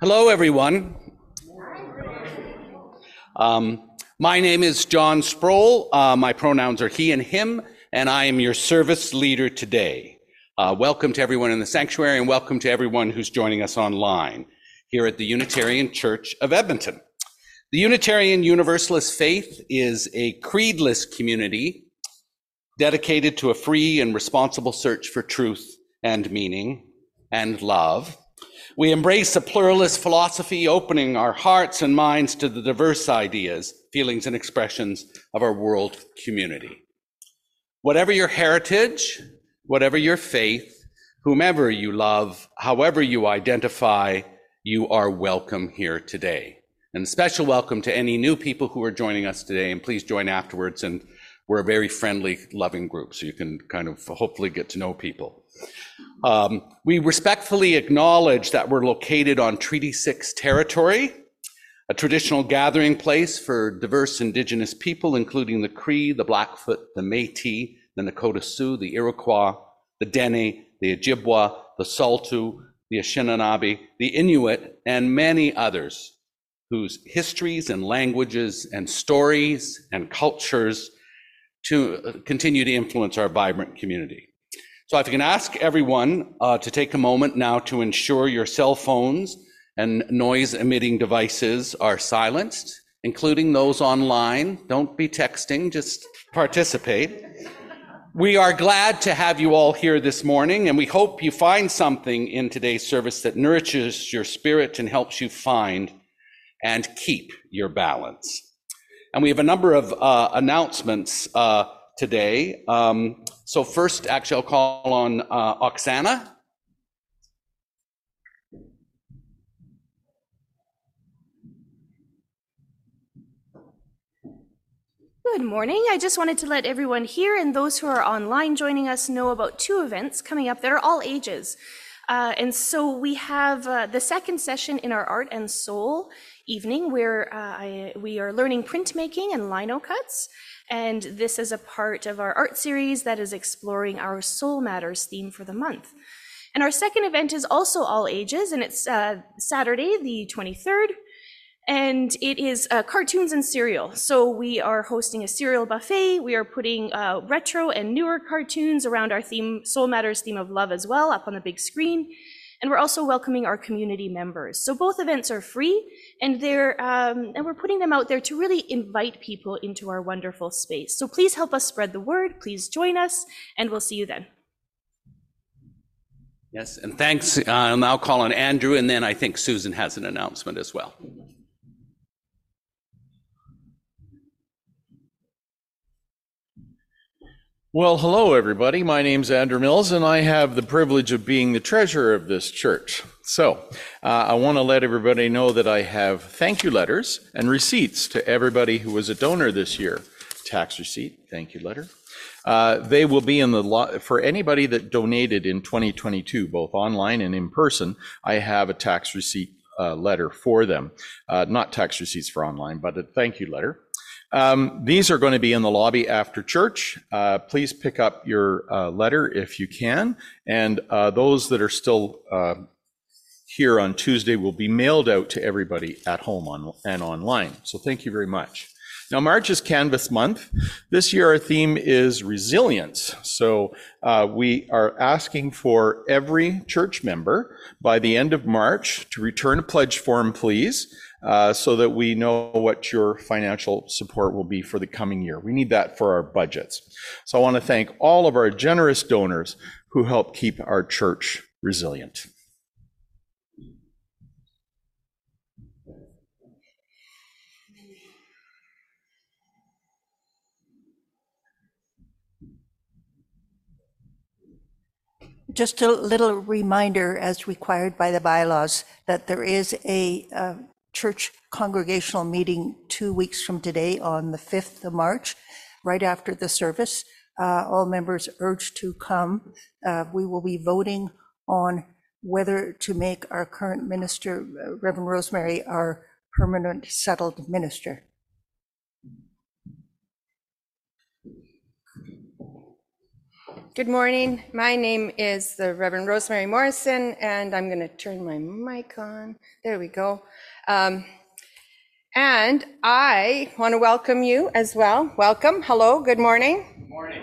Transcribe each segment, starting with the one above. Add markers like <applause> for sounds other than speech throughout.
Hello, everyone. Um, my name is John Sproul. Uh, my pronouns are he and him, and I am your service leader today. Uh, welcome to everyone in the sanctuary, and welcome to everyone who's joining us online here at the Unitarian Church of Edmonton. The Unitarian Universalist faith is a creedless community dedicated to a free and responsible search for truth and meaning and love. We embrace a pluralist philosophy, opening our hearts and minds to the diverse ideas, feelings, and expressions of our world community. Whatever your heritage, whatever your faith, whomever you love, however you identify, you are welcome here today. And special welcome to any new people who are joining us today, and please join afterwards. And we're a very friendly, loving group, so you can kind of hopefully get to know people. Um, we respectfully acknowledge that we're located on Treaty 6 territory, a traditional gathering place for diverse Indigenous people, including the Cree, the Blackfoot, the Métis, the Nakota Sioux, the Iroquois, the Dene, the Ojibwa, the Saulteaux, the Anishinaabe, the Inuit, and many others whose histories and languages and stories and cultures to uh, continue to influence our vibrant community. So if you can ask everyone uh, to take a moment now to ensure your cell phones and noise emitting devices are silenced, including those online. Don't be texting, just participate. We are glad to have you all here this morning, and we hope you find something in today's service that nourishes your spirit and helps you find and keep your balance. And we have a number of uh, announcements uh, today. Um, so first, actually, I'll call on uh, Oksana. Good morning. I just wanted to let everyone here and those who are online joining us know about two events coming up that are all ages. Uh, and so we have uh, the second session in our Art and Soul evening where uh, I, we are learning printmaking and lino cuts. And this is a part of our art series that is exploring our Soul Matters theme for the month. And our second event is also all ages, and it's uh, Saturday, the 23rd, and it is uh, cartoons and cereal. So we are hosting a cereal buffet. We are putting uh, retro and newer cartoons around our theme, Soul Matters theme of love as well, up on the big screen. And we're also welcoming our community members. So both events are free, and they're um, and we're putting them out there to really invite people into our wonderful space. So please help us spread the word. Please join us, and we'll see you then. Yes, and thanks. Uh, I'll now call on Andrew, and then I think Susan has an announcement as well. Well, hello, everybody. My name's Andrew Mills, and I have the privilege of being the treasurer of this church. So, uh, I want to let everybody know that I have thank you letters and receipts to everybody who was a donor this year. Tax receipt, thank you letter. Uh, they will be in the lo- for anybody that donated in 2022, both online and in person. I have a tax receipt uh, letter for them, uh, not tax receipts for online, but a thank you letter. Um, these are going to be in the lobby after church. Uh, please pick up your uh, letter if you can. And uh, those that are still here on Tuesday will be mailed out to everybody at home on, and online. So thank you very much. Now, March is Canvass Month. This year, our theme is resilience. So, uh, we are asking for every church member by the end of March to return a pledge form, please so that we know what your financial support will be for the coming year. We need that for our budgets. So I want to thank all of our generous donors who help keep our church resilient. Just a little reminder, as required by the bylaws, that there is a uh, church congregational meeting two weeks from today on the 5th of March, right after the service. Uh, All members urged to come. Uh, We will be voting on whether to make our current minister, uh, Reverend Rosemary, our permanent settled minister. Good morning. My name is the Reverend Rosemary Morrison, and I'm going to turn my mic on. There we go. Um, and I want to welcome you as well. Welcome. Hello. Good morning. Good morning.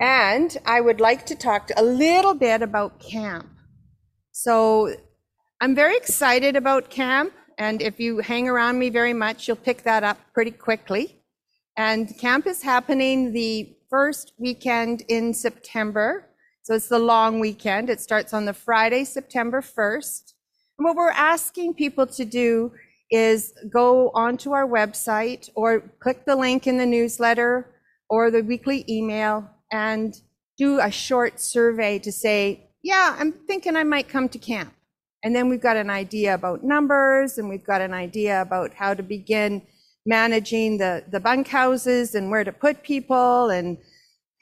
And I would like to talk a little bit about camp. So I'm very excited about camp. And if you hang around me very much, you'll pick that up pretty quickly. And camp is happening the first weekend in September. So it's the long weekend. It starts on the Friday, September 1st. And what we're asking people to do is go onto our website or click the link in the newsletter or the weekly email and do a short survey to say, yeah, I'm thinking I might come to camp. And then we've got an idea about numbers and we've got an idea about how to begin managing the, the bunkhouses and where to put people and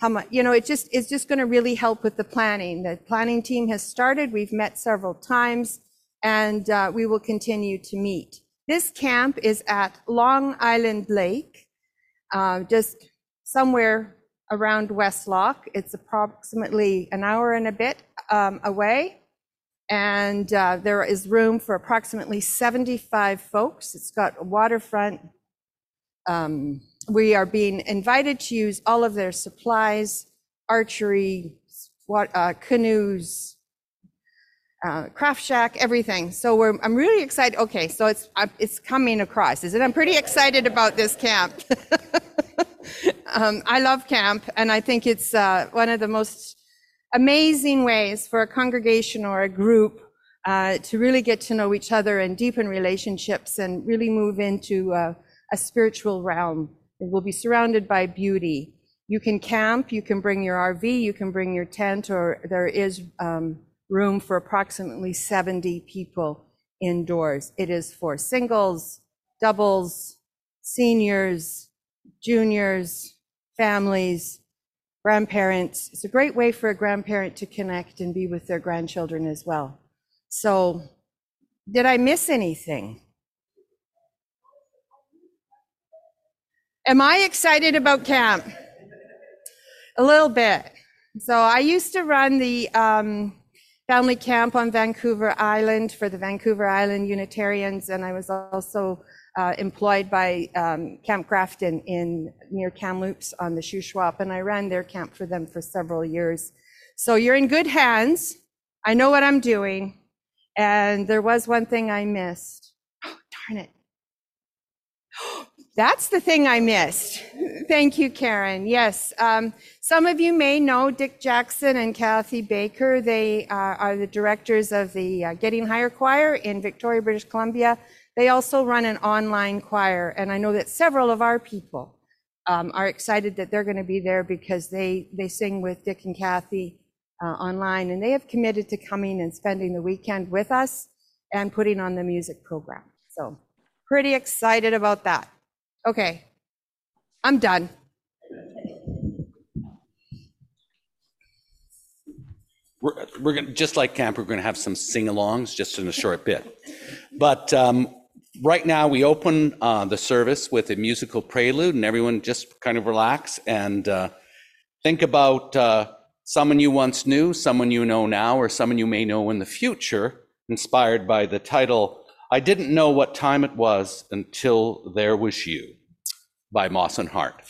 how much, you know, it just, it's just going to really help with the planning. The planning team has started. We've met several times and uh, we will continue to meet. This camp is at Long Island Lake, uh, just somewhere around Westlock. It's approximately an hour and a bit um, away. And uh, there is room for approximately 75 folks. It's got a waterfront. Um, we are being invited to use all of their supplies, archery, what, uh, canoes, uh, craft shack, everything. So we're, I'm really excited. Okay, so it's uh, it's coming across, is it? I'm pretty excited about this camp. <laughs> um, I love camp, and I think it's uh, one of the most amazing ways for a congregation or a group uh, to really get to know each other and deepen relationships and really move into uh, a spiritual realm. It will be surrounded by beauty. You can camp, you can bring your RV, you can bring your tent, or there is um, room for approximately 70 people indoors. It is for singles, doubles, seniors, juniors, families, grandparents. It's a great way for a grandparent to connect and be with their grandchildren as well. So, did I miss anything? Am I excited about camp? A little bit. So, I used to run the um, family camp on Vancouver Island for the Vancouver Island Unitarians, and I was also uh, employed by um, Camp Grafton in near Kamloops on the Shuswap, and I ran their camp for them for several years. So you're in good hands. I know what I'm doing, and there was one thing I missed. Oh, darn it! <gasps> That's the thing I missed. Thank you, Karen. Yes, um, some of you may know Dick Jackson and Kathy Baker. They uh, are the directors of the uh, Getting Higher Choir in Victoria, British Columbia. They also run an online choir, and I know that several of our people um, are excited that they're going to be there because they they sing with Dick and Kathy uh, online, and they have committed to coming and spending the weekend with us and putting on the music program. So, pretty excited about that. Okay, I'm done. We're, we're to, just like camp, we're going to have some sing-alongs just in a short bit. But um, right now, we open uh, the service with a musical prelude, and everyone just kind of relax and uh, think about uh, someone you once knew, someone you know now, or someone you may know in the future, inspired by the title, I Didn't Know What Time It Was Until There Was You by Moss and Hart.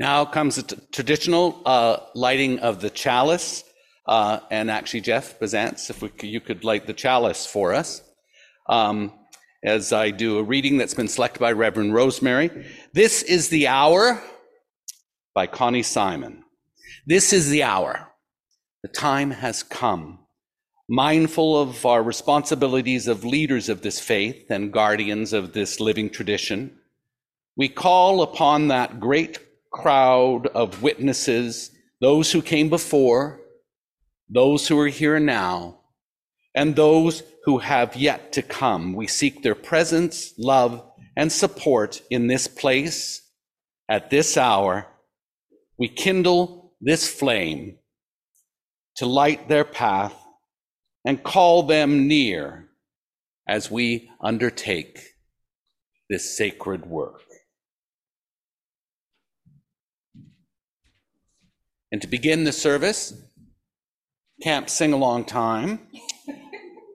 Now comes the t- traditional uh, lighting of the chalice. Uh, and actually, Jeff Bazance, if you could light the chalice for us, um, as I do a reading that's been selected by Reverend Rosemary. This is the hour by Connie Simon. This is the hour. The time has come. Mindful of our responsibilities of leaders of this faith and guardians of this living tradition, we call upon that great crowd of witnesses, those who came before, those who are here now, and those who have yet to come. We seek their presence, love, and support in this place at this hour. We kindle this flame to light their path and call them near as we undertake this sacred work. And to begin the service, camp sing along time.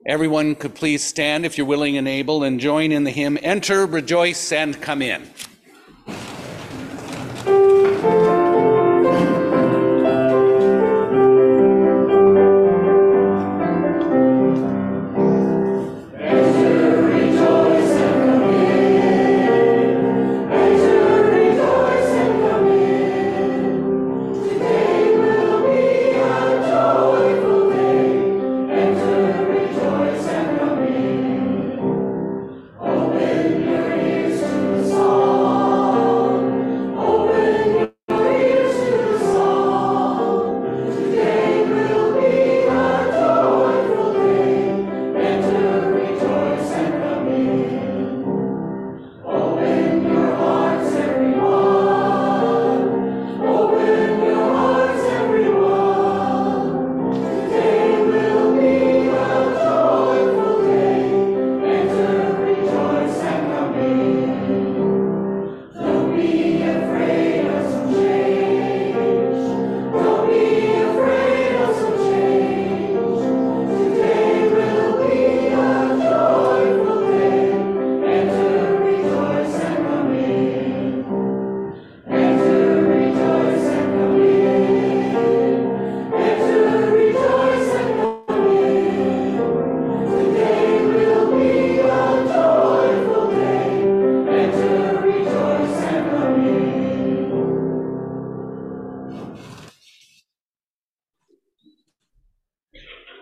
Everyone could please stand if you're willing and able and join in the hymn Enter, Rejoice, and Come In.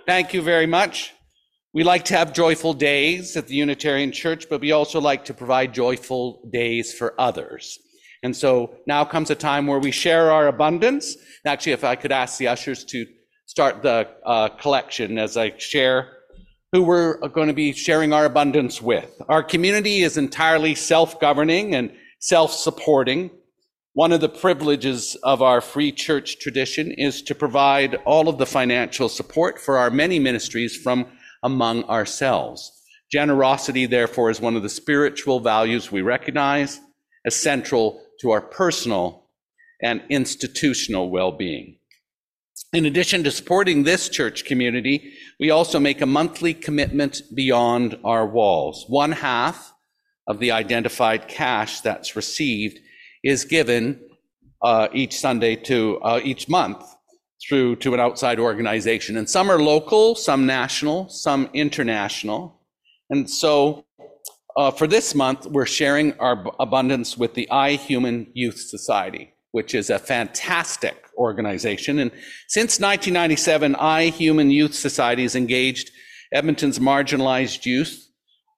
Thank you very much. We like to have joyful days at the Unitarian Church, but we also like to provide joyful days for others. And so now comes a time where we share our abundance. Actually, if I could ask the ushers to start the uh, collection as I share who we're going to be sharing our abundance with. Our community is entirely self governing and self supporting. One of the privileges of our free church tradition is to provide all of the financial support for our many ministries from among ourselves. Generosity, therefore, is one of the spiritual values we recognize as central to our personal and institutional well being. In addition to supporting this church community, we also make a monthly commitment beyond our walls. One half of the identified cash that's received is given uh, each Sunday to uh, each month through to an outside organization. And some are local, some national, some international. And so uh, for this month, we're sharing our abundance with the iHuman Youth Society, which is a fantastic organization. And since 1997, iHuman Youth Society has engaged Edmonton's marginalized youth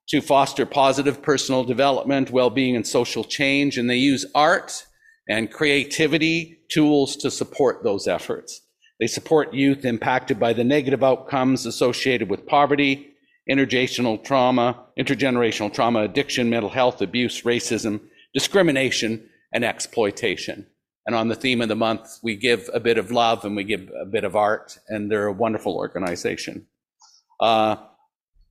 to foster positive personal development, well-being, and social change. And they use art and creativity tools to support those efforts. They support youth impacted by the negative outcomes associated with poverty, intergenerational trauma, intergenerational trauma, addiction, mental health, abuse, racism, discrimination, and exploitation. And on the theme of the month, we give a bit of love and we give a bit of art, and they're a wonderful organization. Uh,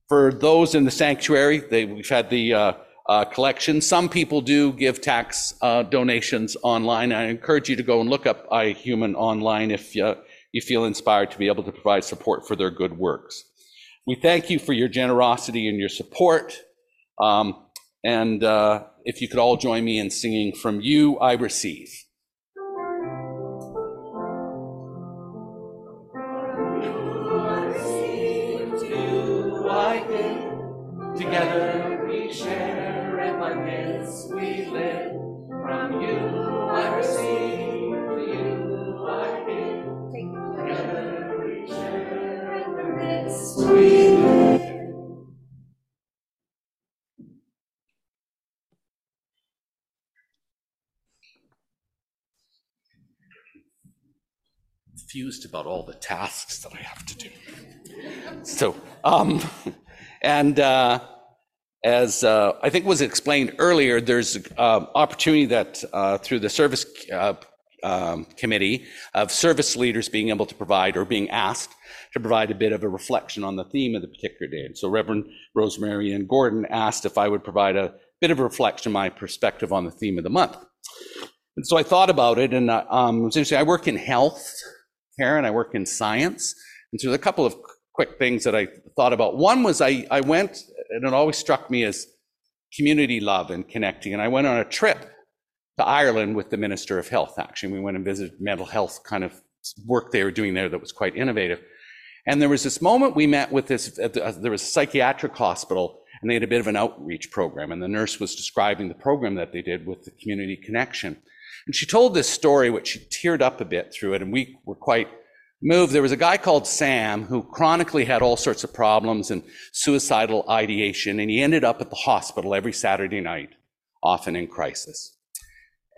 for those in the sanctuary, they, we've had the uh, uh, collection. Some people do give tax uh, donations online. I encourage you to go and look up iHuman online if you, you feel inspired to be able to provide support for their good works. We thank you for your generosity and your support. Um, and uh, if you could all join me in singing From You I Receive. Confused about all the tasks that I have to do. So, um, <laughs> and uh, as uh, I think was explained earlier, there's uh, opportunity that uh, through the service uh, um, committee of service leaders being able to provide or being asked to provide a bit of a reflection on the theme of the particular day. And so Reverend Rosemary and Gordon asked if I would provide a bit of a reflection, my perspective on the theme of the month. And so I thought about it, and uh, um, it was interesting. I work in health care and I work in science. And so there's a couple of quick things that I thought about. One was I, I went, and it always struck me as community love and connecting. And I went on a trip to Ireland with the Minister of Health, actually. We went and visited mental health kind of work they were doing there that was quite innovative. And there was this moment we met with this, uh, there was a psychiatric hospital and they had a bit of an outreach program. And the nurse was describing the program that they did with the community connection. And she told this story, which she teared up a bit through it, and we were quite moved. There was a guy called Sam who chronically had all sorts of problems and suicidal ideation, and he ended up at the hospital every Saturday night, often in crisis.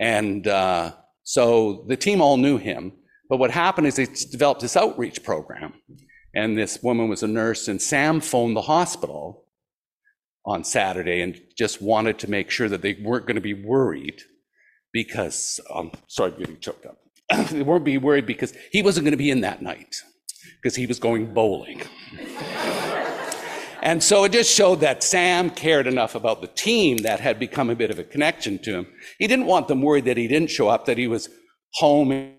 And uh, so the team all knew him. But what happened is they developed this outreach program. And this woman was a nurse, and Sam phoned the hospital on Saturday and just wanted to make sure that they weren't going to be worried because, um, sorry, I'm getting choked up. <clears throat> they weren't be worried because he wasn't going to be in that night because he was going bowling. and so it just showed that Sam cared enough about the team that had become a bit of a connection to him. He didn't want them worried that he didn't show up, that he was home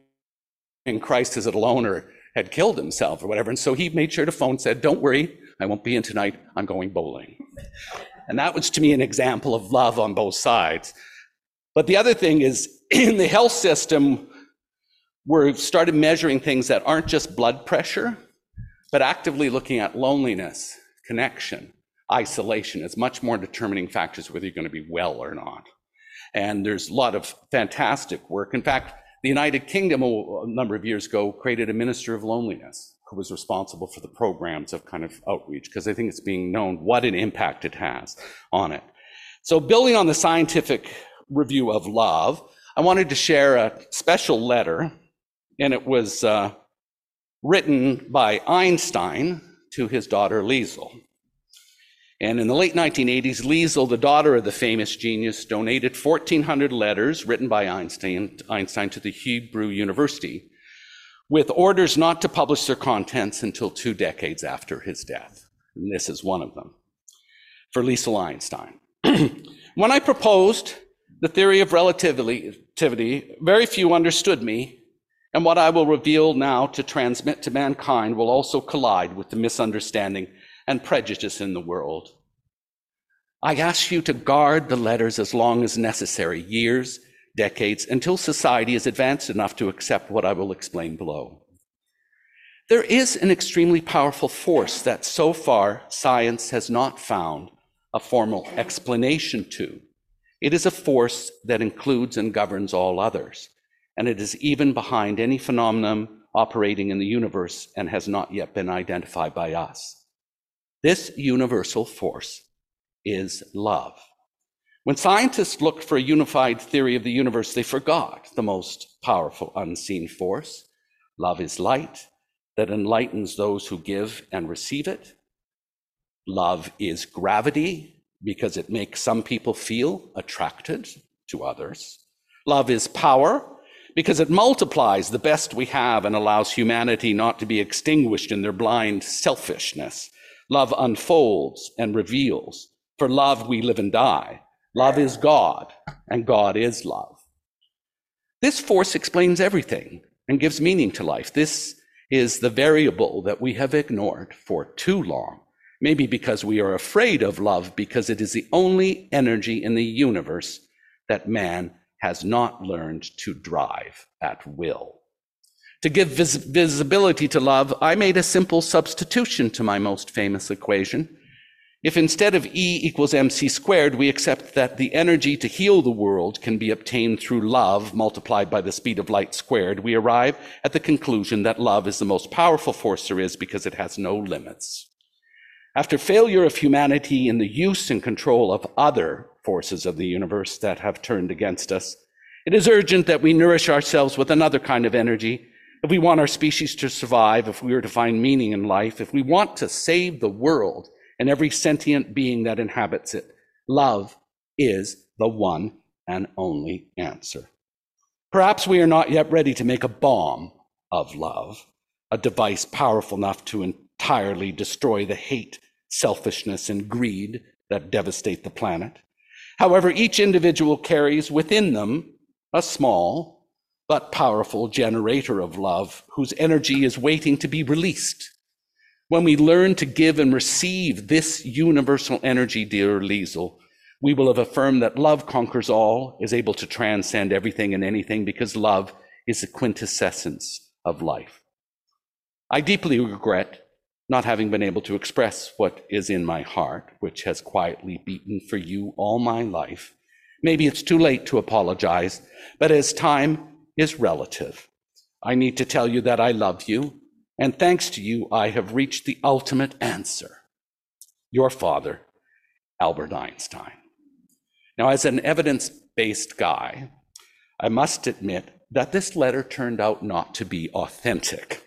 in Christ as a loner had killed himself or whatever. And so he made sure to phone, said, Don't worry, I won't be in tonight. I'm going bowling. And that was to me an example of love on both sides. But the other thing is <clears throat> in the health system, we've started measuring things that aren't just blood pressure, but actively looking at loneliness, connection, isolation as much more determining factors whether you're going to be well or not. And there's a lot of fantastic work. In fact, the United Kingdom oh, a number of years ago created a minister of loneliness who was responsible for the programs of kind of outreach because I think it's being known what an impact it has on it. So building on the scientific review of love, I wanted to share a special letter, and it was uh, written by Einstein to his daughter Liesl. And in the late 1980s, Liesl, the daughter of the famous genius, donated 1,400 letters written by Einstein, Einstein to the Hebrew University with orders not to publish their contents until two decades after his death. And this is one of them for Liesel Einstein. <clears throat> when I proposed the theory of relativity, very few understood me, and what I will reveal now to transmit to mankind will also collide with the misunderstanding and prejudice in the world. I ask you to guard the letters as long as necessary, years, decades, until society is advanced enough to accept what I will explain below. There is an extremely powerful force that so far science has not found a formal explanation to. It is a force that includes and governs all others, and it is even behind any phenomenon operating in the universe and has not yet been identified by us. This universal force is love. When scientists looked for a unified theory of the universe, they forgot the most powerful unseen force. Love is light that enlightens those who give and receive it. Love is gravity because it makes some people feel attracted to others. Love is power because it multiplies the best we have and allows humanity not to be extinguished in their blind selfishness. Love unfolds and reveals. For love, we live and die. Love is God, and God is love. This force explains everything and gives meaning to life. This is the variable that we have ignored for too long. Maybe because we are afraid of love, because it is the only energy in the universe that man has not learned to drive at will. To give vis- visibility to love, I made a simple substitution to my most famous equation. If instead of E equals mc squared, we accept that the energy to heal the world can be obtained through love multiplied by the speed of light squared, we arrive at the conclusion that love is the most powerful force there is because it has no limits. After failure of humanity in the use and control of other forces of the universe that have turned against us, it is urgent that we nourish ourselves with another kind of energy. If we want our species to survive, if we are to find meaning in life, if we want to save the world, and every sentient being that inhabits it. Love is the one and only answer. Perhaps we are not yet ready to make a bomb of love, a device powerful enough to entirely destroy the hate, selfishness, and greed that devastate the planet. However, each individual carries within them a small but powerful generator of love whose energy is waiting to be released when we learn to give and receive this universal energy, dear Liesel, we will have affirmed that love conquers all, is able to transcend everything and anything because love is the quintessence of life. I deeply regret not having been able to express what is in my heart, which has quietly beaten for you all my life. Maybe it's too late to apologize, but as time is relative, I need to tell you that I love you and thanks to you, I have reached the ultimate answer. Your father, Albert Einstein. Now, as an evidence based guy, I must admit that this letter turned out not to be authentic.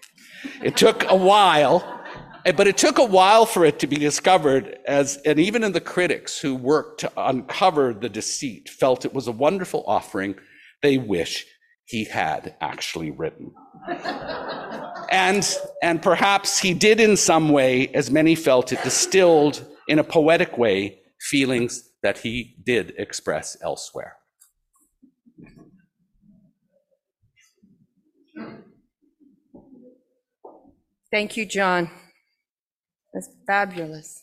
It took a while, Eh, but it took a while for it to be discovered as, and even in the critics who worked to uncover the deceit felt it was a wonderful offering they wish he had actually written. <laughs> and, and perhaps he did in some way, as many felt it, distilled in a poetic way feelings that he did express elsewhere. Thank you, John. That's fabulous.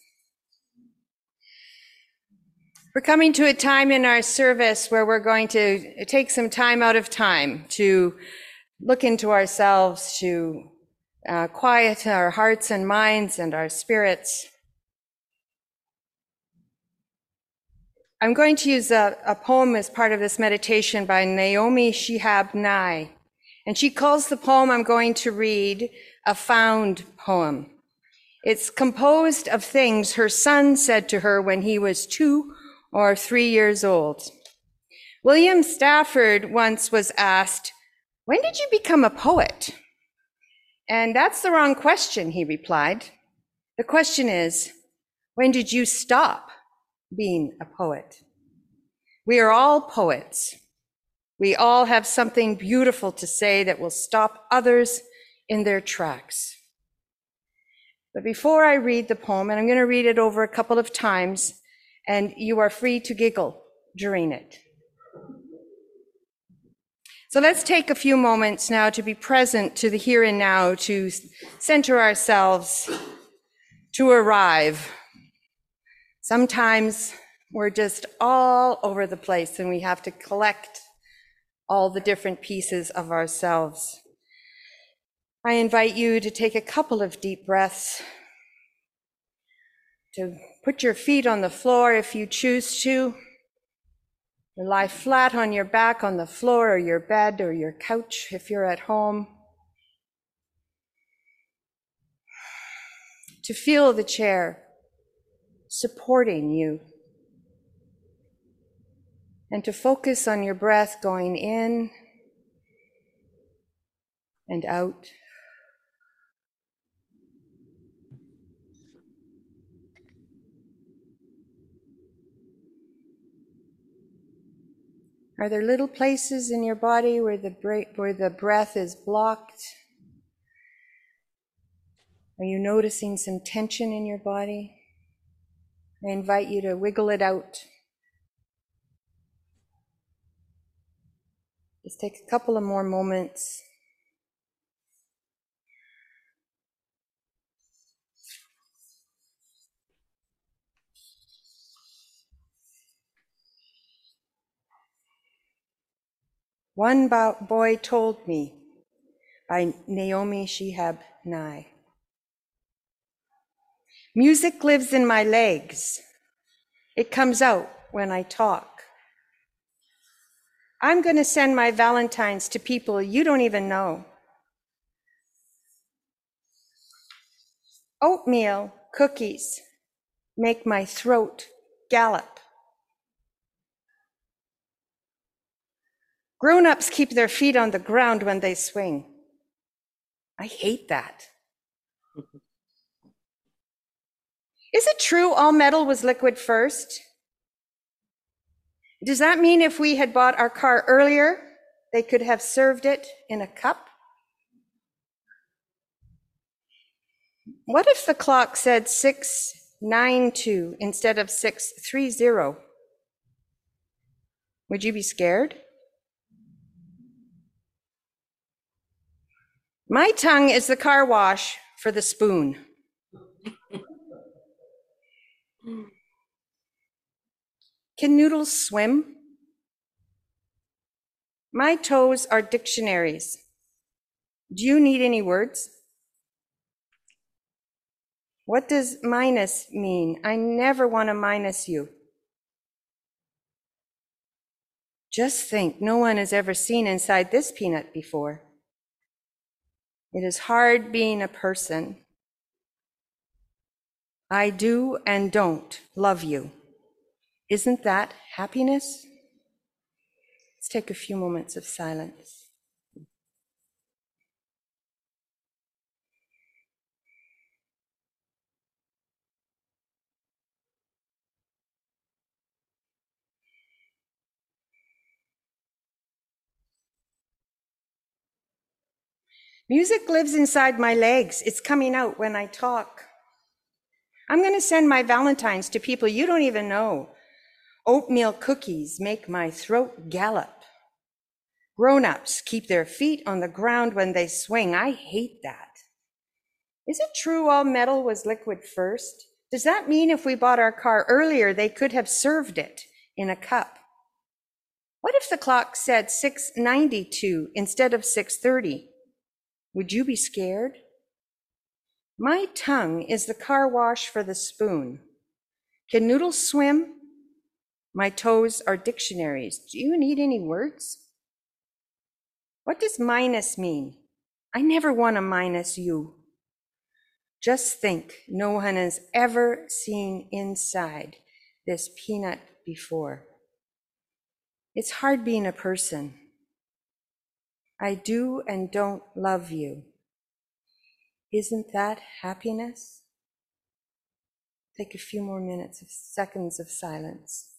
We're coming to a time in our service where we're going to take some time out of time to look into ourselves, to uh, quiet our hearts and minds and our spirits. I'm going to use a, a poem as part of this meditation by Naomi Shihab Nye. And she calls the poem I'm going to read a found poem. It's composed of things her son said to her when he was two or three years old. William Stafford once was asked, When did you become a poet? And that's the wrong question, he replied. The question is, When did you stop being a poet? We are all poets. We all have something beautiful to say that will stop others in their tracks. But before I read the poem, and I'm going to read it over a couple of times, and you are free to giggle during it. So let's take a few moments now to be present to the here and now, to center ourselves, to arrive. Sometimes we're just all over the place and we have to collect all the different pieces of ourselves. I invite you to take a couple of deep breaths, to Put your feet on the floor if you choose to. Or lie flat on your back on the floor or your bed or your couch if you're at home. To feel the chair supporting you. And to focus on your breath going in and out. Are there little places in your body where the, where the breath is blocked? Are you noticing some tension in your body? I invite you to wiggle it out. Just take a couple of more moments. One Boy Told Me by Naomi Shihab Nye. Music lives in my legs. It comes out when I talk. I'm going to send my Valentines to people you don't even know. Oatmeal cookies make my throat gallop. Grown ups keep their feet on the ground when they swing. I hate that. <laughs> Is it true all metal was liquid first? Does that mean if we had bought our car earlier, they could have served it in a cup? What if the clock said 692 instead of 630? Would you be scared? My tongue is the car wash for the spoon. Can noodles swim? My toes are dictionaries. Do you need any words? What does minus mean? I never want to minus you. Just think, no one has ever seen inside this peanut before. It is hard being a person. I do and don't love you. Isn't that happiness? Let's take a few moments of silence. Music lives inside my legs. It's coming out when I talk. I'm going to send my Valentines to people you don't even know. Oatmeal cookies make my throat gallop. Grown ups keep their feet on the ground when they swing. I hate that. Is it true all metal was liquid first? Does that mean if we bought our car earlier, they could have served it in a cup? What if the clock said 692 instead of 630? Would you be scared? My tongue is the car wash for the spoon. Can noodles swim? My toes are dictionaries. Do you need any words? What does minus mean? I never want to minus you. Just think, no one has ever seen inside this peanut before. It's hard being a person. I do and don't love you. Isn't that happiness? Take a few more minutes of seconds of silence.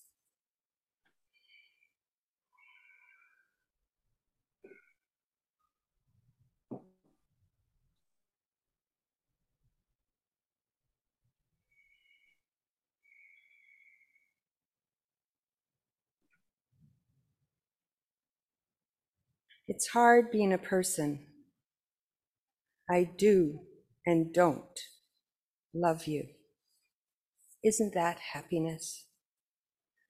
It's hard being a person. I do and don't love you. Isn't that happiness?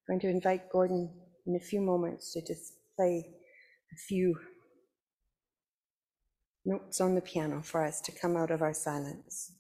I'm going to invite Gordon in a few moments to just play a few notes on the piano for us to come out of our silence.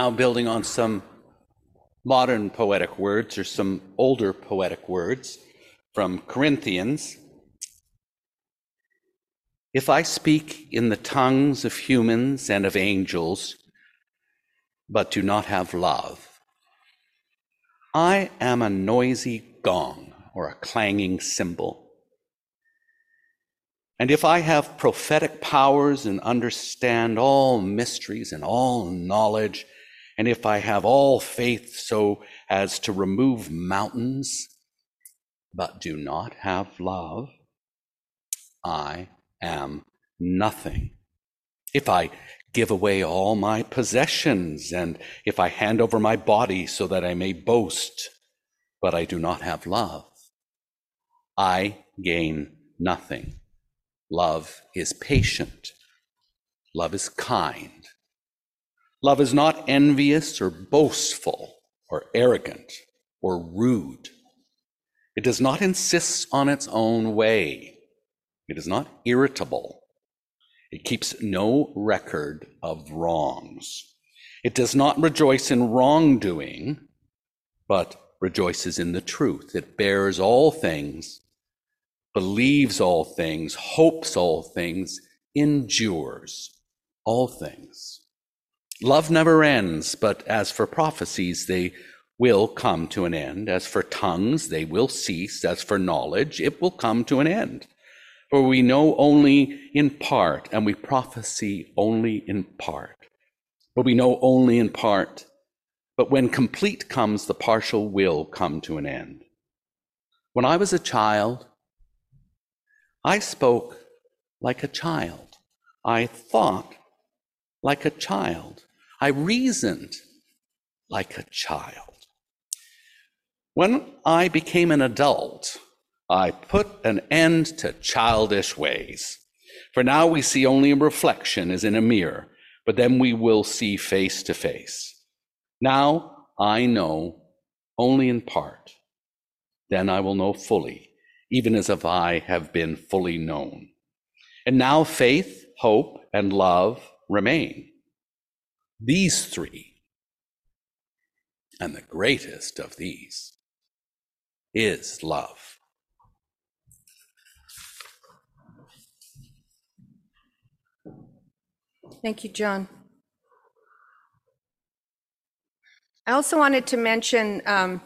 Now building on some modern poetic words or some older poetic words from Corinthians. If I speak in the tongues of humans and of angels, but do not have love, I am a noisy gong or a clanging cymbal. And if I have prophetic powers and understand all mysteries and all knowledge, and if I have all faith so as to remove mountains, but do not have love, I am nothing. If I give away all my possessions, and if I hand over my body so that I may boast, but I do not have love, I gain nothing. Love is patient. Love is kind. Love is not envious or boastful or arrogant or rude. It does not insist on its own way. It is not irritable. It keeps no record of wrongs. It does not rejoice in wrongdoing, but rejoices in the truth. It bears all things, believes all things, hopes all things, endures all things. Love never ends, but as for prophecies, they will come to an end. As for tongues, they will cease. As for knowledge, it will come to an end. For we know only in part, and we prophesy only in part. But we know only in part. But when complete comes, the partial will come to an end. When I was a child, I spoke like a child. I thought like a child. I reasoned like a child. When I became an adult, I put an end to childish ways. For now we see only a reflection as in a mirror, but then we will see face to face. Now I know only in part. Then I will know fully, even as if I have been fully known. And now faith, hope, and love remain. These three. And the greatest of these is love. Thank you, John. I also wanted to mention um,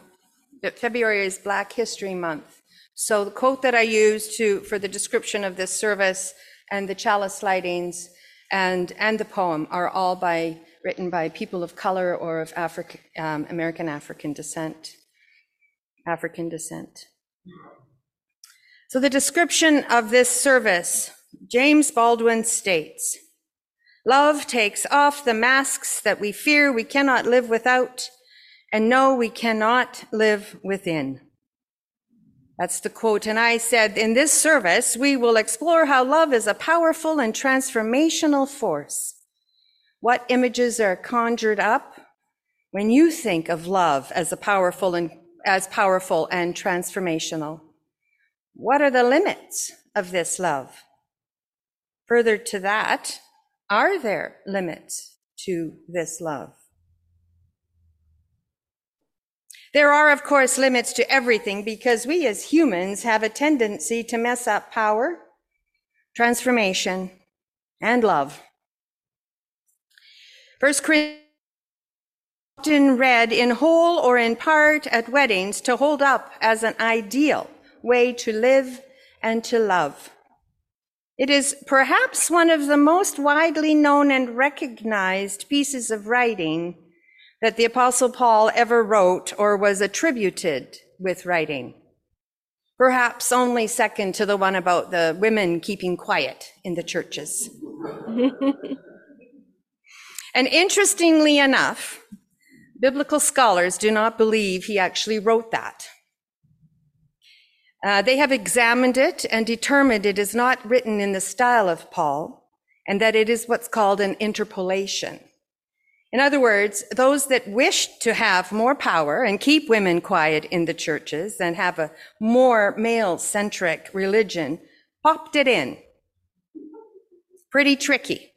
that February is Black History Month. So the quote that I used to for the description of this service and the chalice lightings and and the poem are all by written by people of color or of African um, American African descent. African descent. So the description of this service, James Baldwin states, Love takes off the masks that we fear we cannot live without and know we cannot live within. That's the quote. And I said, in this service, we will explore how love is a powerful and transformational force. What images are conjured up when you think of love as a powerful and as powerful and transformational? What are the limits of this love? Further to that, are there limits to this love? There are, of course, limits to everything because we as humans have a tendency to mess up power, transformation, and love. First Corinthians often read in whole or in part at weddings to hold up as an ideal way to live and to love. It is perhaps one of the most widely known and recognized pieces of writing that the Apostle Paul ever wrote or was attributed with writing. Perhaps only second to the one about the women keeping quiet in the churches. <laughs> and interestingly enough, biblical scholars do not believe he actually wrote that. Uh, they have examined it and determined it is not written in the style of Paul, and that it is what's called an interpolation. In other words, those that wished to have more power and keep women quiet in the churches and have a more male centric religion popped it in. Pretty tricky.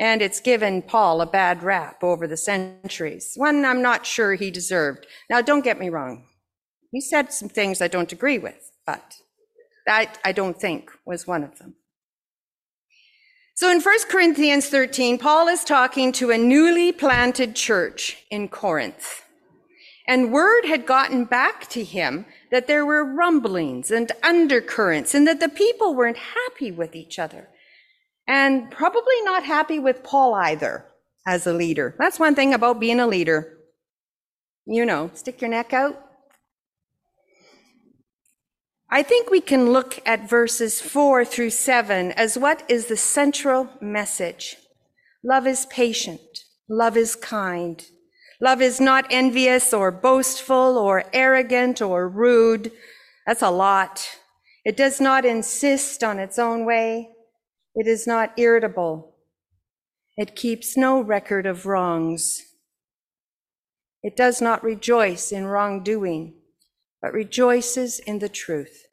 And it's given Paul a bad rap over the centuries, one I'm not sure he deserved. Now, don't get me wrong. He said some things I don't agree with, but that I don't think was one of them. So in 1 Corinthians 13, Paul is talking to a newly planted church in Corinth. And word had gotten back to him that there were rumblings and undercurrents and that the people weren't happy with each other and probably not happy with Paul either as a leader. That's one thing about being a leader. You know, stick your neck out. I think we can look at verses four through seven as what is the central message. Love is patient. Love is kind. Love is not envious or boastful or arrogant or rude. That's a lot. It does not insist on its own way. It is not irritable. It keeps no record of wrongs. It does not rejoice in wrongdoing, but rejoices in the truth.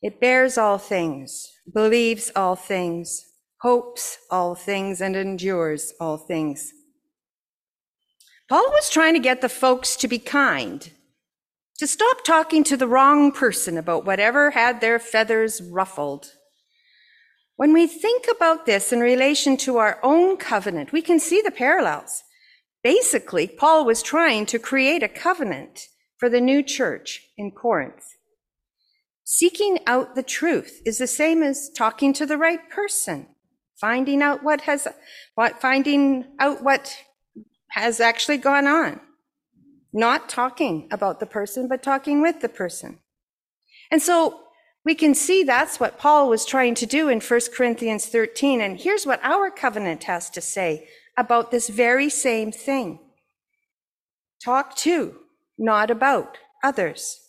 It bears all things, believes all things, hopes all things, and endures all things. Paul was trying to get the folks to be kind, to stop talking to the wrong person about whatever had their feathers ruffled. When we think about this in relation to our own covenant, we can see the parallels. Basically, Paul was trying to create a covenant for the new church in Corinth. Seeking out the truth is the same as talking to the right person, finding out what has, what, finding out what has actually gone on. Not talking about the person, but talking with the person. And so we can see that's what Paul was trying to do in 1 Corinthians 13. And here's what our covenant has to say about this very same thing. Talk to, not about others.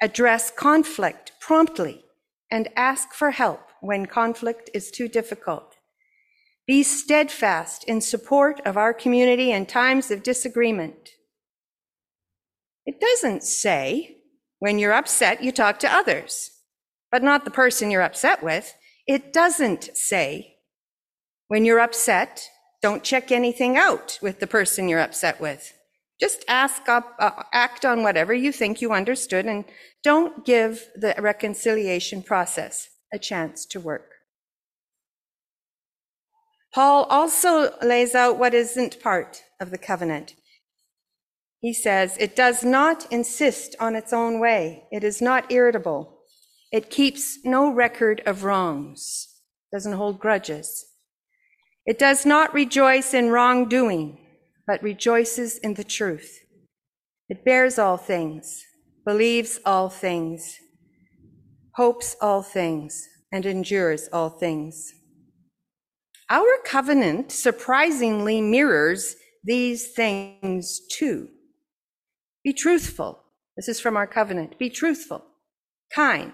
Address conflict promptly and ask for help when conflict is too difficult. Be steadfast in support of our community in times of disagreement. It doesn't say when you're upset, you talk to others but not the person you're upset with. It doesn't say when you're upset, don't check anything out with the person you're upset with. Just ask up, uh, act on whatever you think you understood and don't give the reconciliation process a chance to work. Paul also lays out what isn't part of the covenant. He says, it does not insist on its own way. It is not irritable. It keeps no record of wrongs, doesn't hold grudges. It does not rejoice in wrongdoing, but rejoices in the truth. It bears all things, believes all things, hopes all things, and endures all things. Our covenant surprisingly mirrors these things too. Be truthful. This is from our covenant. Be truthful, kind,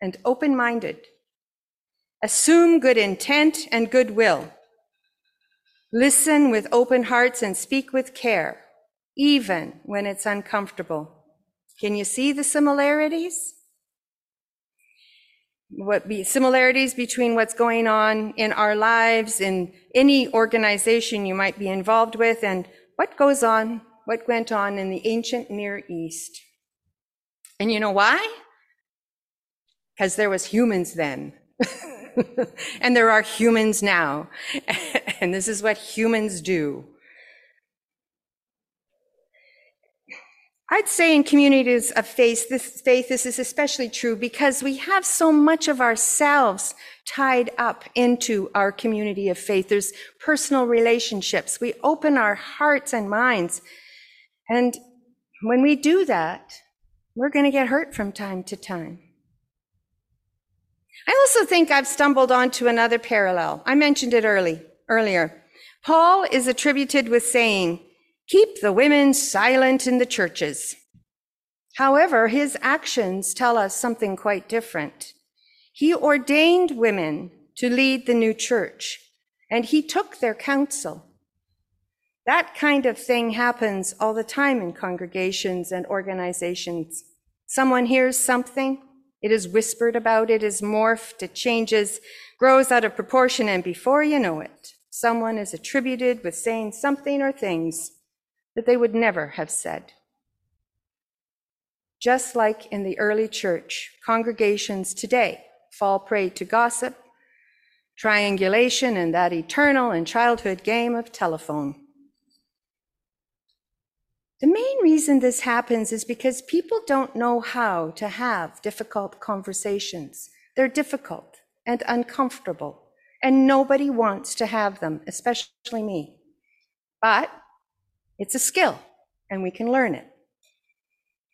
and open minded. Assume good intent and goodwill. Listen with open hearts and speak with care, even when it's uncomfortable. Can you see the similarities? What be similarities between what's going on in our lives, in any organization you might be involved with, and what goes on, what went on in the ancient Near East. And you know why? Because there was humans then. <laughs> and there are humans now. <laughs> and this is what humans do. I'd say in communities of faith this, faith, this is especially true because we have so much of ourselves tied up into our community of faith. There's personal relationships. We open our hearts and minds. And when we do that, we're going to get hurt from time to time. I also think I've stumbled onto another parallel. I mentioned it early, earlier. Paul is attributed with saying, keep the women silent in the churches. However, his actions tell us something quite different. He ordained women to lead the new church, and he took their counsel. That kind of thing happens all the time in congregations and organizations. Someone hears something, it is whispered about, it is morphed, it changes, grows out of proportion, and before you know it, someone is attributed with saying something or things that they would never have said. Just like in the early church, congregations today fall prey to gossip, triangulation, and that eternal and childhood game of telephone. The main reason this happens is because people don't know how to have difficult conversations. They're difficult and uncomfortable, and nobody wants to have them, especially me. But it's a skill, and we can learn it.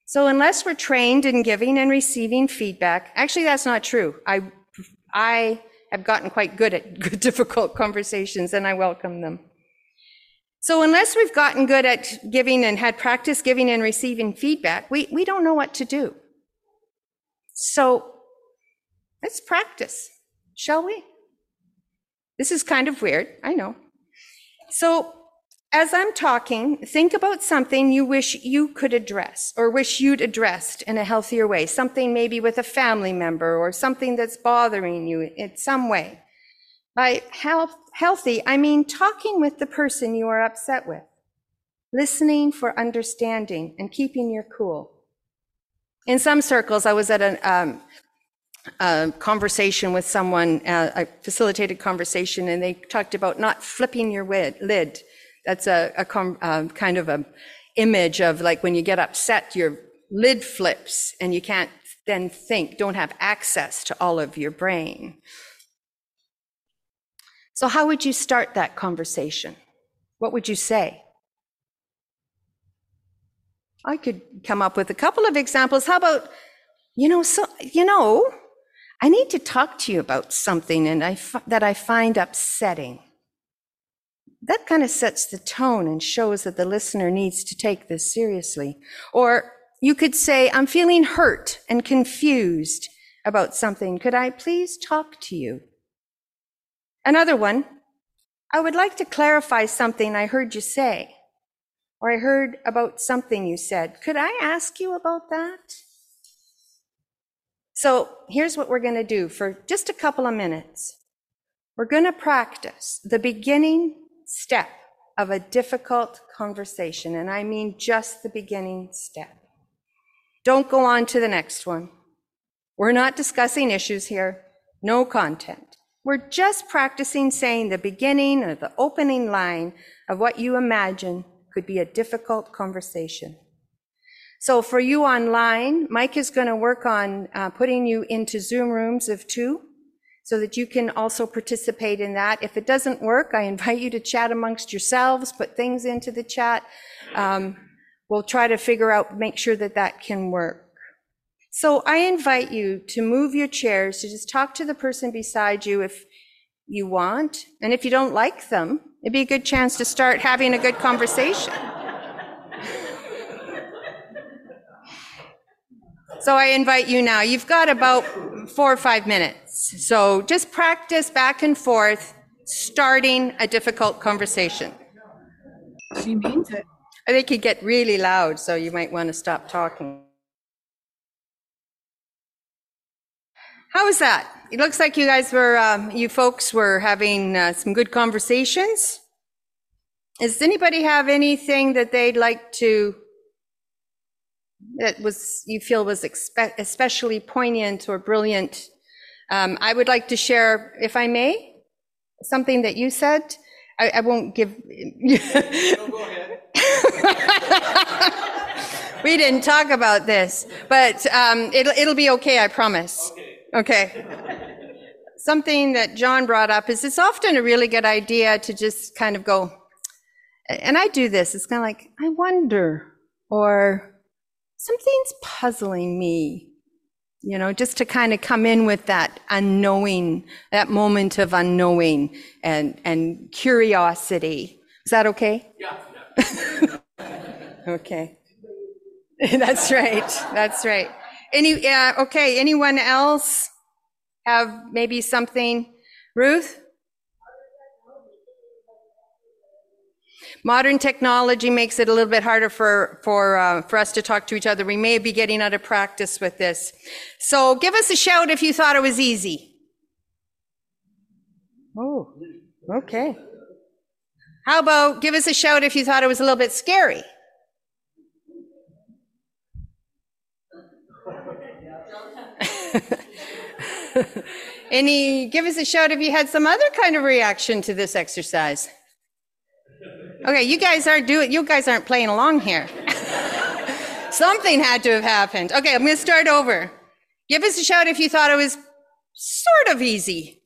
So unless we're trained in giving and receiving feedback, actually that's not true. I I have gotten quite good at <laughs> good, difficult conversations and I welcome them. So unless we've gotten good at giving and had practice giving and receiving feedback, we, we don't know what to do. So let's practice, shall we? This is kind of weird, I know. So as I'm talking, think about something you wish you could address or wish you'd addressed in a healthier way, something maybe with a family member or something that's bothering you in some way. By health, healthy, I mean talking with the person you are upset with, listening for understanding and keeping your cool. In some circles, I was at a, um, a conversation with someone, uh, facilitated conversation, and they talked about not flipping your lid that's a, a uh, kind of a image of like when you get upset, your lid flips and you can't then think, don't have access to all of your brain. So, how would you start that conversation? What would you say? I could come up with a couple of examples. How about, you know, so, you know, I need to talk to you about something and I, that I find upsetting that kind of sets the tone and shows that the listener needs to take this seriously. Or you could say, I'm feeling hurt and confused about something. Could I please talk to you? Another one, I would like to clarify something I heard you say, or I heard about something you said. Could I ask you about that? So here's what we're going to do for just a couple of minutes. We're going to practice the beginning step of a difficult conversation, and I mean just the beginning step. Don't go on to the next one. We're not discussing issues here, no content. We're just practicing saying the beginning or the opening line of what you imagine could be a difficult conversation. So for you online, Mike is going to work on uh, putting you into Zoom rooms of two so that you can also participate in that. If it doesn't work, I invite you to chat amongst yourselves, put things into the chat. Um, we'll try to figure out, make sure that that can work. So I invite you to move your chairs, to just talk to the person beside you if you want. And if you don't like them, it'd be a good chance to start having a good conversation. So I invite you now. You've got about four or five minutes. So just practice back and forth, starting a difficult conversation. She means it. I think you get really loud, so you might want to stop talking. How was that? It looks like you guys were, um, you folks were having uh, some good conversations. Does anybody have anything that they'd like to that was you feel was expe- especially poignant or brilliant. Um, I would like to share, if I may, something that you said. I, I won't give. no, go ahead. <laughs> we didn't talk about this, but um, it'll, it'll be okay, I promise. Okay. Okay. Something that John brought up is it's often a really good idea to just kind of go, and I do this, it's kind of like, I wonder, or something's puzzling me. You know, just to kind of come in with that unknowing, that moment of unknowing and, and curiosity. Is that okay? Yeah. yeah. <laughs> okay. That's right. That's right. Any, uh, okay. Anyone else have maybe something? Ruth? Modern technology makes it a little bit harder for, for, uh, for us to talk to each other. We may be getting out of practice with this. So give us a shout if you thought it was easy. Oh, okay. How about give us a shout if you thought it was a little bit scary? <laughs> Any, give us a shout if you had some other kind of reaction to this exercise. Okay, you guys aren't doing, you guys aren't playing along here. <laughs> Something had to have happened. Okay, I'm going to start over. Give us a shout if you thought it was sort of easy.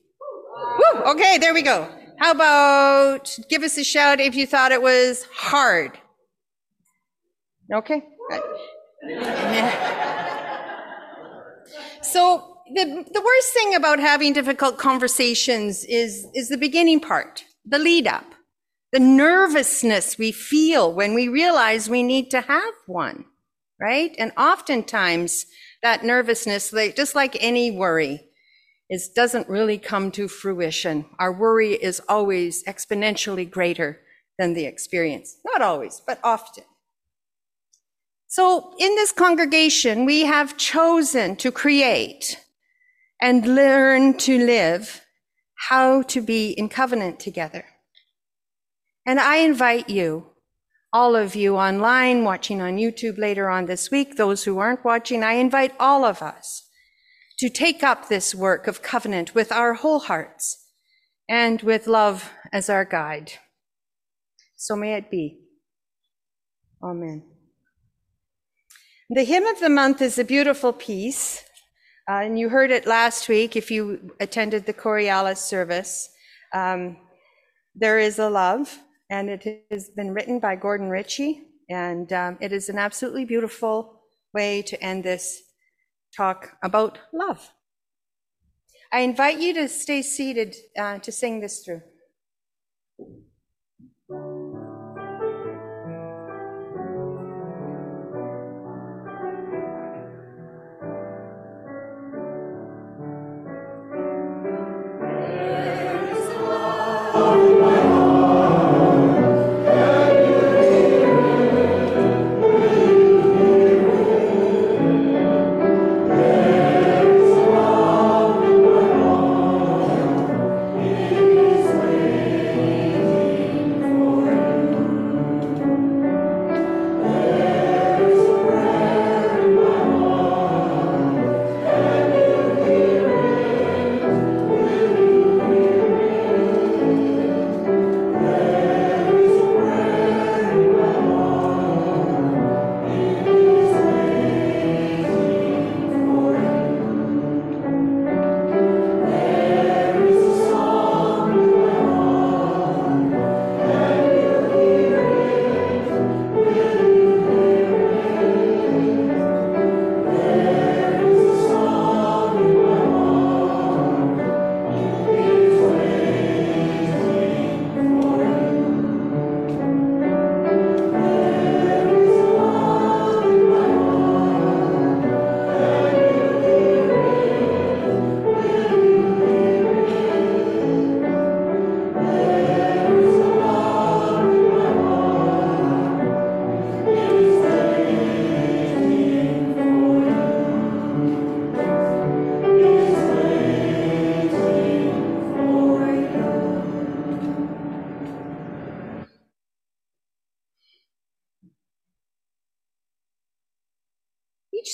Woo, okay, there we go. How about give us a shout if you thought it was hard? Okay. <laughs> So the, the worst thing about having difficult conversations is, is the beginning part, the lead up, the nervousness we feel when we realize we need to have one, right? And oftentimes that nervousness, just like any worry, is doesn't really come to fruition. Our worry is always exponentially greater than the experience. Not always, but often. So in this congregation, we have chosen to create and learn to live how to be in covenant together. And I invite you, all of you online, watching on YouTube later on this week, those who aren't watching, I invite all of us to take up this work of covenant with our whole hearts and with love as our guide. So may it be. Amen. The hymn of the month is a beautiful piece, uh, and you heard it last week if you attended the Coriolis service. Um, there is a love, and it has been written by Gordon Ritchie, and um, it is an absolutely beautiful way to end this talk about love. I invite you to stay seated uh, to sing this through.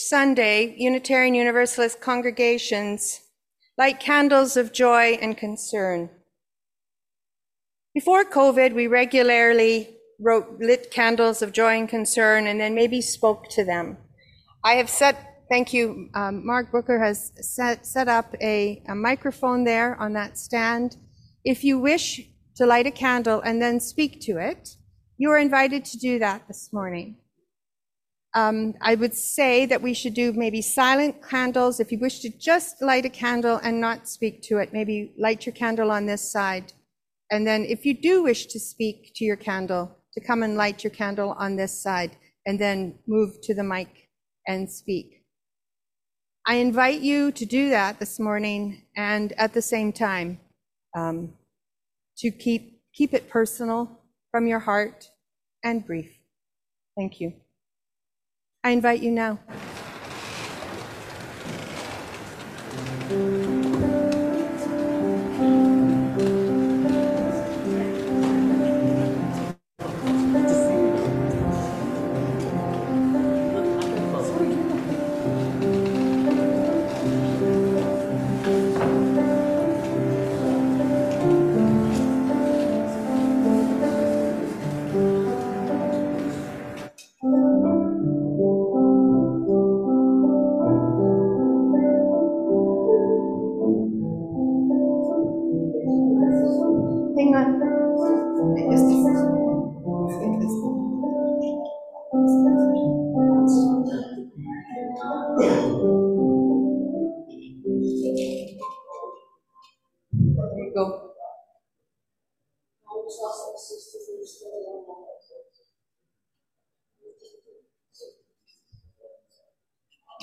Sunday, Unitarian Universalist congregations light candles of joy and concern. Before COVID, we regularly wrote lit candles of joy and concern and then maybe spoke to them. I have set, thank you, um, Mark Booker has set, set up a, a microphone there on that stand. If you wish to light a candle and then speak to it, you are invited to do that this morning. Um, I would say that we should do maybe silent candles. If you wish to just light a candle and not speak to it, maybe light your candle on this side. And then if you do wish to speak to your candle, to come and light your candle on this side and then move to the mic and speak. I invite you to do that this morning and at the same time um, to keep, keep it personal from your heart and brief. Thank you. I invite you now.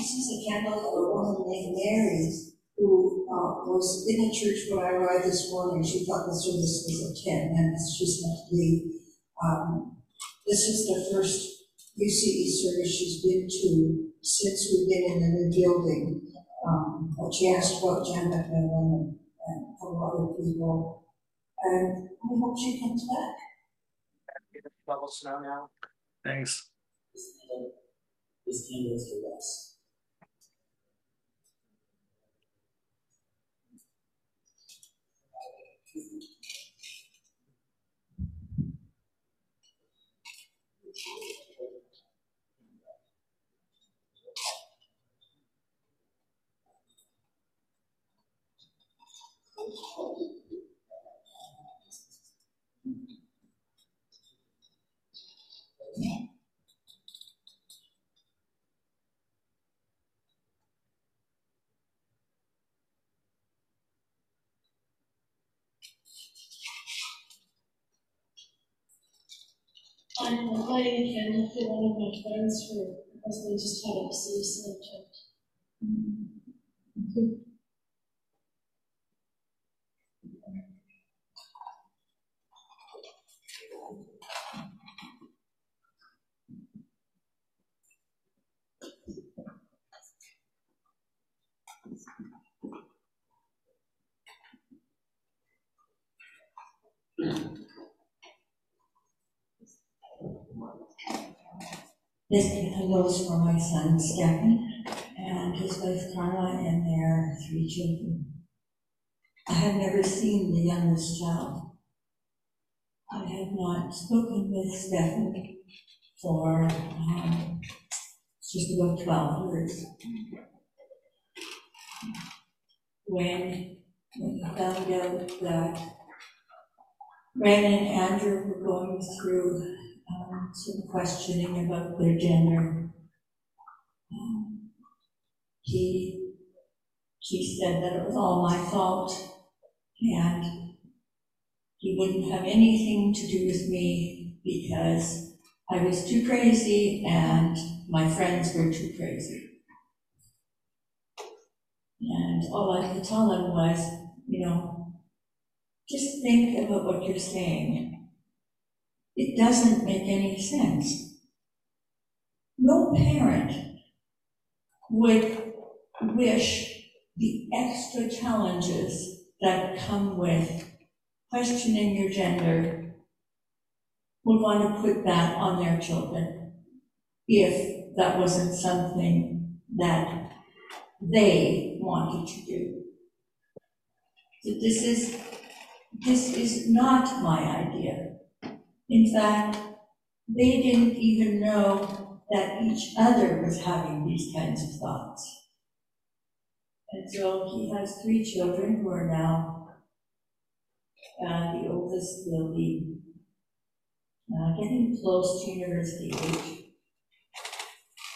This is a candle of a woman named Mary who uh, was in the church when I arrived this morning. She thought the service was at 10, and she's said, to be. Um, this is the first UCE service she's been to since we've been in the new building. Um, but she asked about Janet and a couple other people and we hope she comes back. Levels now now. Thanks. This candle is the best. I'm lighting a candle for one of my friends who husband just had a suicide attempt. This is for my son Stephen and his wife Carla and their three children. I have never seen the youngest child. I have not spoken with Stephen for um, just about 12 years. When, when I found out that Brandon and Andrew were going through um, some questioning about their gender. Um, he, he said that it was all my fault and he wouldn't have anything to do with me because I was too crazy and my friends were too crazy. And all I could tell him was, you know, just think about what you're saying. It doesn't make any sense. No parent would wish the extra challenges that come with questioning your gender would want to put that on their children if that wasn't something that they wanted to do. So this is, this is not my idea. In fact, they didn't even know that each other was having these kinds of thoughts. And so he has three children who are now, uh, the oldest will be uh, getting close to university age.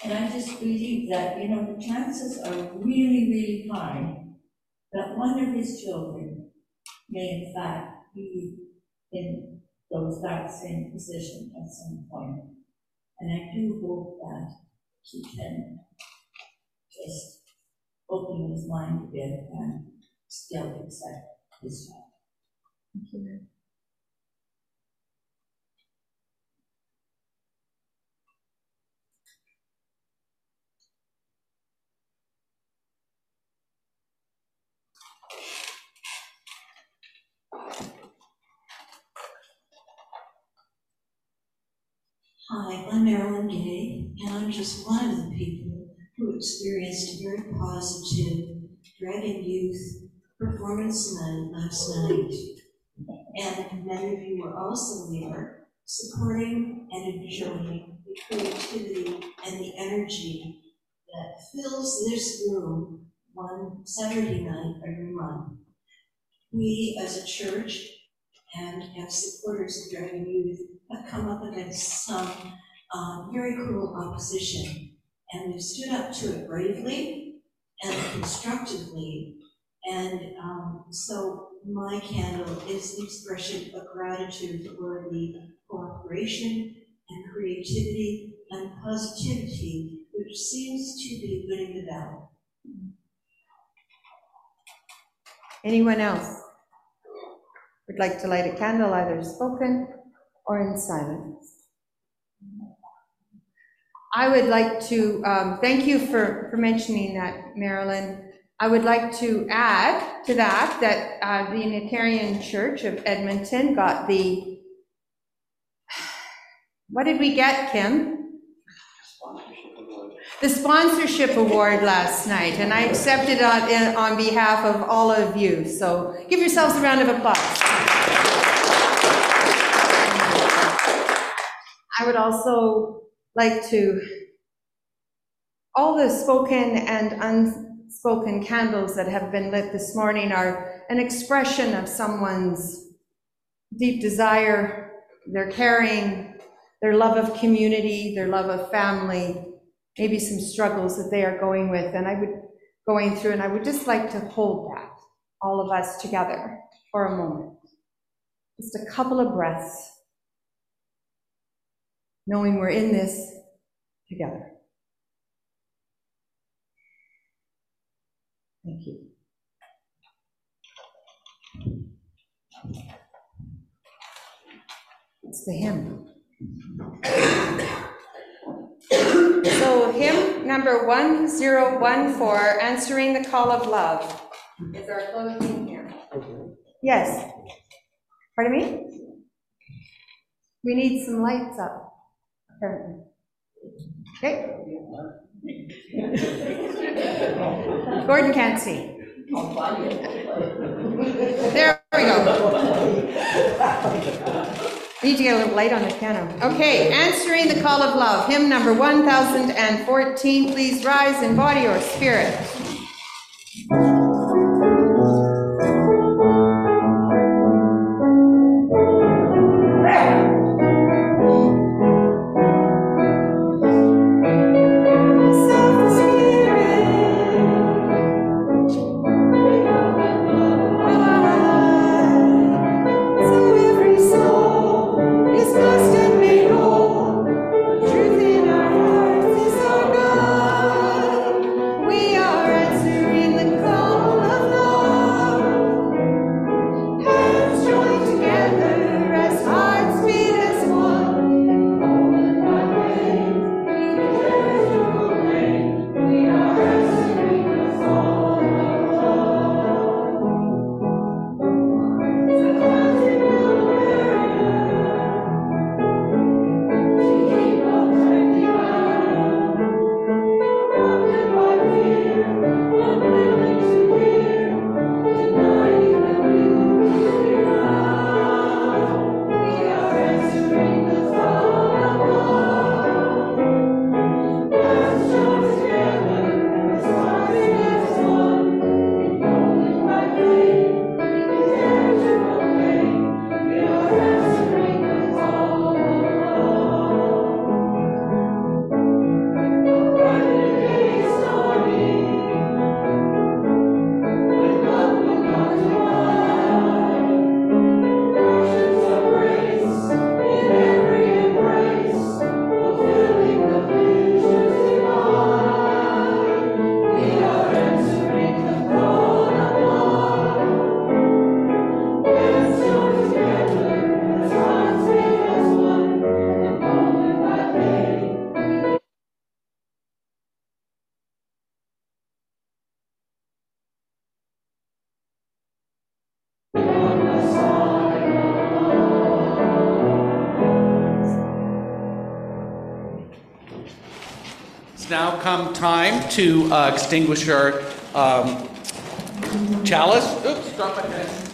And I just believe that, you know, the chances are really, really high that one of his children may in fact be in that same position at some point. And I do hope that he can just open his mind a bit and still accept his child. Hi, I'm Marilyn Gay, and I'm just one of the people who experienced a very positive Dragon Youth performance night last night. And many of you were also there, supporting and enjoying the creativity and the energy that fills this room one Saturday night every month. We, as a church, and as supporters of Dragon Youth, have come up against some uh, very cruel opposition. And we've stood up to it bravely and constructively. And um, so my candle is an expression of gratitude for the cooperation and creativity and positivity which which seems to be winning the battle. Anyone else would like to light a candle, either spoken or in silence? I would like to, um, thank you for, for mentioning that, Marilyn. I would like to add to that, that uh, the Unitarian Church of Edmonton got the, <sighs> what did we get, Kim? The sponsorship award last night, and I accepted it on, on behalf of all of you. So give yourselves a round of applause. I would also like to, all the spoken and unspoken candles that have been lit this morning are an expression of someone's deep desire, their caring, their love of community, their love of family, maybe some struggles that they are going with, and I would, going through, and I would just like to hold that, all of us together, for a moment. Just a couple of breaths, knowing we're in this together. Thank you. It's the hymn. So hymn number 1014, Answering the Call of Love, is our closing here. Yes. Pardon me? We need some lights up. Okay. Gordon can't see. There we go. Need to get a little light on the piano. Okay, answering the call of love, hymn number 1014. Please rise in body or spirit. To uh, extinguish our um, chalice. Oops, my pen.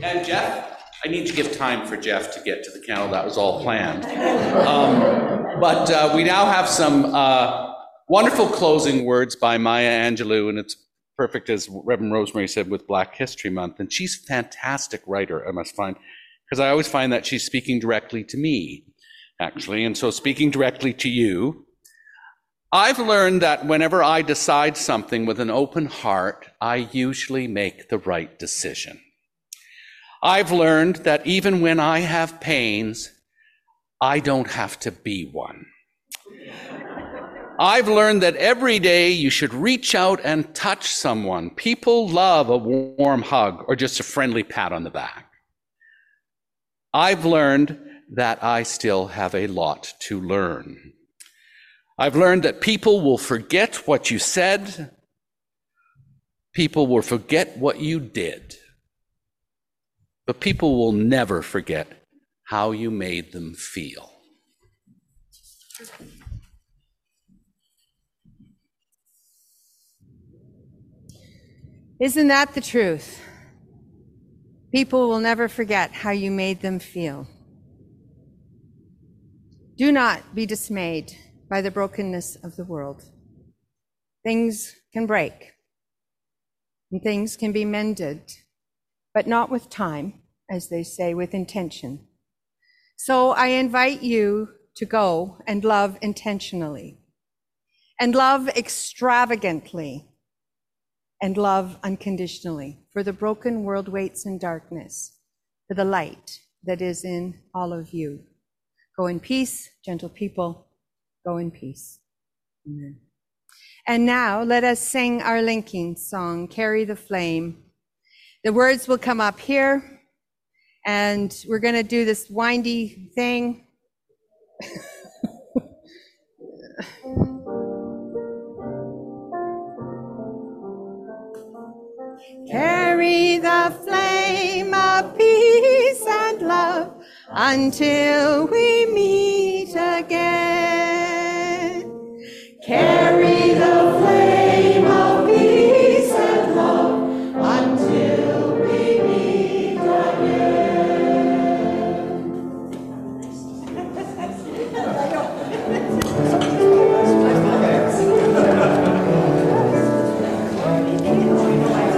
And Jeff, I need to give time for Jeff to get to the candle. That was all planned. Um, but uh, we now have some uh, wonderful closing words by Maya Angelou, and it's perfect, as Reverend Rosemary said, with Black History Month. And she's a fantastic writer, I must find, because I always find that she's speaking directly to me, actually. And so, speaking directly to you, I've learned that whenever I decide something with an open heart, I usually make the right decision. I've learned that even when I have pains, I don't have to be one. I've learned that every day you should reach out and touch someone. People love a warm hug or just a friendly pat on the back. I've learned that I still have a lot to learn. I've learned that people will forget what you said. People will forget what you did. But people will never forget how you made them feel. Isn't that the truth? People will never forget how you made them feel. Do not be dismayed by the brokenness of the world. Things can break and things can be mended, but not with time, as they say, with intention. So I invite you to go and love intentionally and love extravagantly and love unconditionally. For the broken world waits in darkness, for the light that is in all of you. Go in peace, gentle people. Go in peace. Amen. And now let us sing our linking song, Carry the Flame. The words will come up here, and we're going to do this windy thing. <laughs> Carry the flame of peace and love until we meet again. Carry the flame.